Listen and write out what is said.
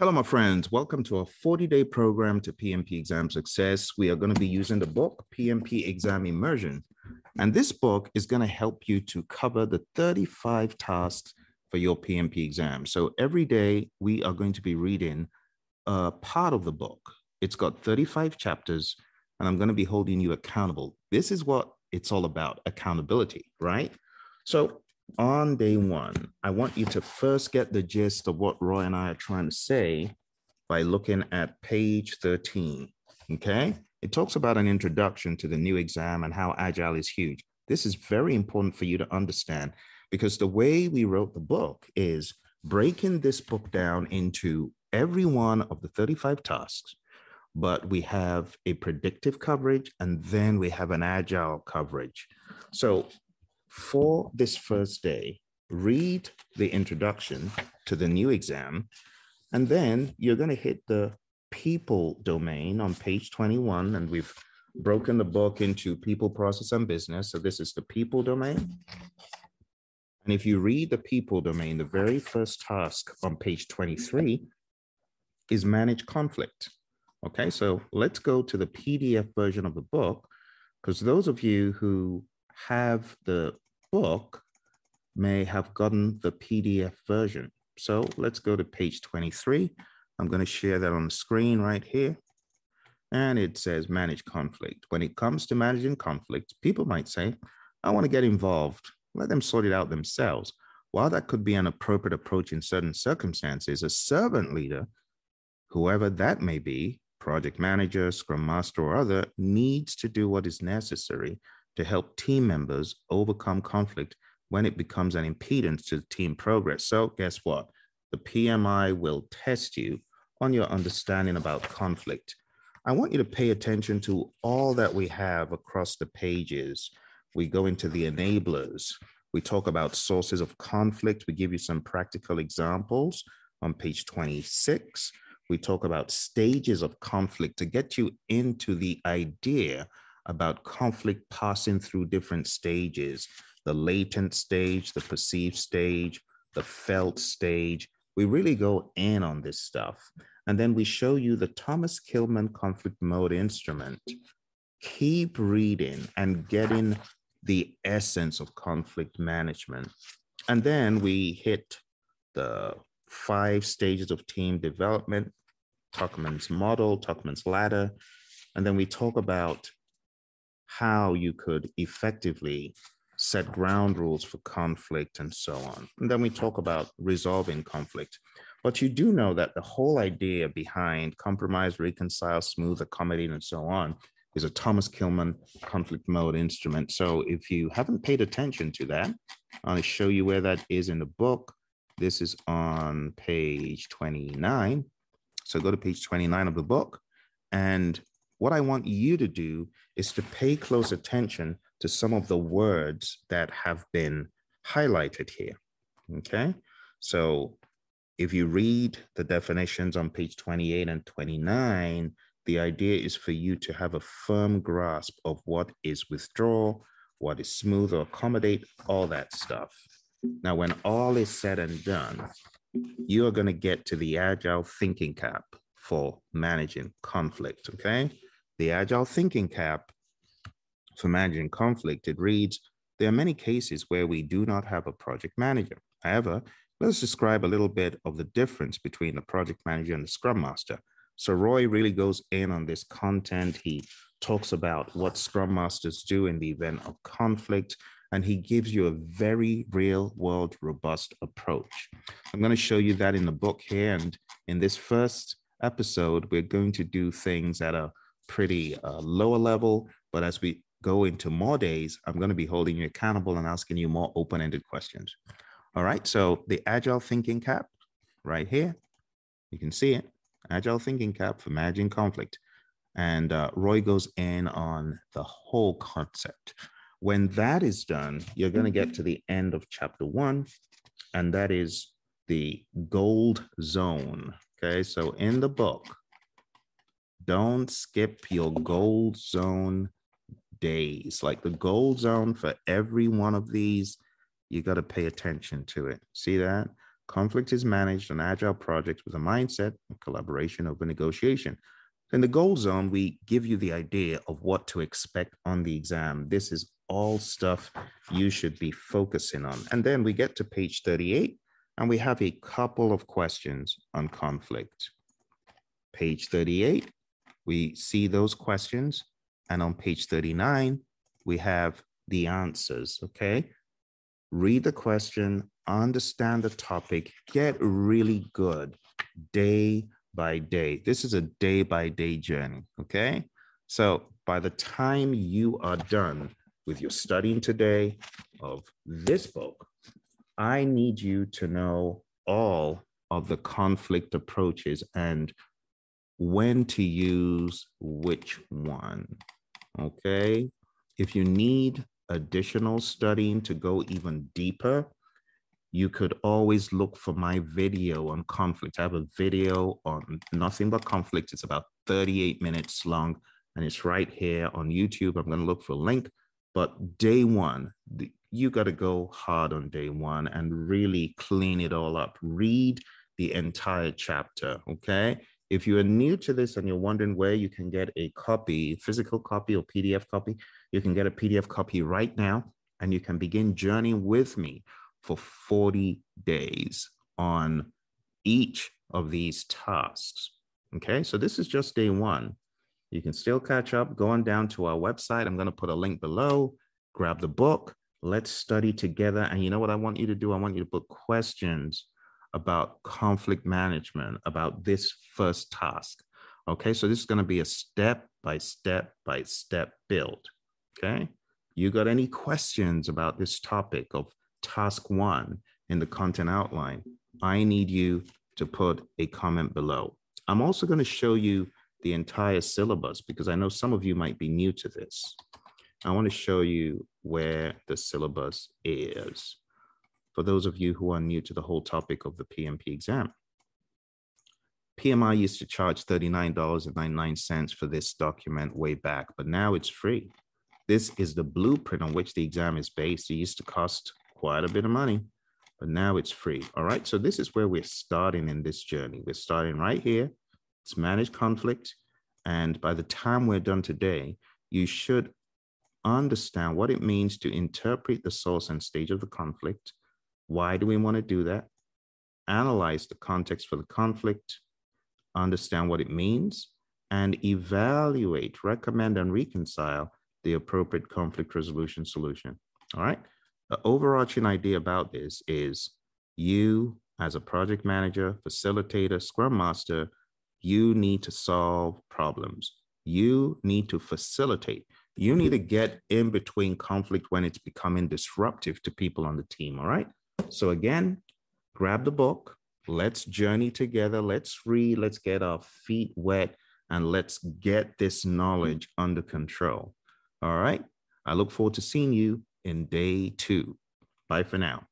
Hello, my friends. Welcome to our 40 day program to PMP exam success. We are going to be using the book PMP Exam Immersion. And this book is going to help you to cover the 35 tasks for your PMP exam. So every day we are going to be reading a part of the book. It's got 35 chapters, and I'm going to be holding you accountable. This is what it's all about accountability, right? So on day one, I want you to first get the gist of what Roy and I are trying to say by looking at page 13. Okay. It talks about an introduction to the new exam and how agile is huge. This is very important for you to understand because the way we wrote the book is breaking this book down into every one of the 35 tasks, but we have a predictive coverage and then we have an agile coverage. So for this first day, read the introduction to the new exam, and then you're going to hit the people domain on page 21, and we've broken the book into people, process, and business. So this is the people domain. And if you read the people domain, the very first task on page 23 is manage conflict. Okay, so let's go to the PDF version of the book, because those of you who have the book may have gotten the PDF version. So let's go to page 23. I'm going to share that on the screen right here. And it says manage conflict. When it comes to managing conflict, people might say, I want to get involved. Let them sort it out themselves. While that could be an appropriate approach in certain circumstances, a servant leader, whoever that may be, project manager, scrum master, or other, needs to do what is necessary to help team members overcome conflict when it becomes an impedance to team progress. So, guess what? The PMI will test you on your understanding about conflict. I want you to pay attention to all that we have across the pages. We go into the enablers. We talk about sources of conflict. We give you some practical examples on page 26. We talk about stages of conflict to get you into the idea about conflict passing through different stages the latent stage, the perceived stage, the felt stage. We really go in on this stuff. And then we show you the Thomas Kilmann conflict mode instrument. Keep reading and getting the essence of conflict management. And then we hit the five stages of team development, Tuckman's model, Tuckman's ladder. And then we talk about how you could effectively set ground rules for conflict and so on. And then we talk about resolving conflict. But you do know that the whole idea behind compromise, reconcile, smooth, accommodate, and so on is a Thomas Kilmann conflict mode instrument. So if you haven't paid attention to that, I'll show you where that is in the book. This is on page 29. So go to page 29 of the book. And what I want you to do is to pay close attention to some of the words that have been highlighted here. Okay. So if you read the definitions on page 28 and 29, the idea is for you to have a firm grasp of what is withdrawal, what is smooth or accommodate, all that stuff. Now, when all is said and done, you are going to get to the agile thinking cap for managing conflict. Okay the Agile Thinking Cap for managing conflict, it reads, there are many cases where we do not have a project manager. However, let's describe a little bit of the difference between the project manager and the scrum master. So Roy really goes in on this content. He talks about what scrum masters do in the event of conflict, and he gives you a very real world robust approach. I'm going to show you that in the book here. And in this first episode, we're going to do things that a pretty uh, lower level. But as we go into more days, I'm going to be holding you accountable and asking you more open ended questions. All right. So the Agile Thinking Cap right here, you can see it Agile Thinking Cap for managing conflict. And uh, Roy goes in on the whole concept. When that is done, you're going to get to the end of chapter one, and that is the gold zone. Okay. So in the book, don't skip your gold zone days. Like the gold zone for every one of these, you got to pay attention to it. See that? Conflict is managed on agile projects with a mindset of collaboration over negotiation. In the goal zone, we give you the idea of what to expect on the exam. This is all stuff you should be focusing on. And then we get to page 38 and we have a couple of questions on conflict. Page 38, we see those questions. And on page 39, we have the answers, okay? Read the question, understand the topic, get really good day by day. This is a day by day journey, okay? So by the time you are done with your studying today of this book, I need you to know all of the conflict approaches and when to use which one. Okay. If you need additional studying to go even deeper, you could always look for my video on conflict. I have a video on nothing but conflict. It's about 38 minutes long and it's right here on YouTube. I'm going to look for a link. But day one, you got to go hard on day one and really clean it all up. Read the entire chapter. Okay. If you are new to this and you're wondering where you can get a copy, physical copy or PDF copy, you can get a PDF copy right now and you can begin journeying with me for 40 days on each of these tasks. Okay, so this is just day one. You can still catch up, go on down to our website. I'm going to put a link below, grab the book, let's study together. And you know what I want you to do? I want you to put questions about conflict management, about this first task. Okay, so this is going to be a step by step by step build. Okay, you got any questions about this topic of task one in the content outline? I need you to put a comment below. I'm also going to show you the entire syllabus because I know some of you might be new to this. I want to show you where the syllabus is for those of you who are new to the whole topic of the PMP exam. PMI used to charge $39.99 for this document way back, but now it's free. This is the blueprint on which the exam is based. It used to cost quite a bit of money, but now it's free. All right, so this is where we're starting in this journey. We're starting right here. It's manage conflict. And by the time we're done today, you should understand what it means to interpret the source and stage of the conflict, why do we want to do that? Analyze the context for the conflict, understand what it means, and evaluate, recommend, and reconcile the appropriate conflict resolution solution. All right. The overarching idea about this is you, as a project manager, facilitator, scrum master, you need to solve problems. You need to facilitate. You need to get in between conflict when it's becoming disruptive to people on the team. All right. So again, grab the book. Let's journey together. Let's read. Let's get our feet wet and let's get this knowledge under control. All right. I look forward to seeing you in day two. Bye for now.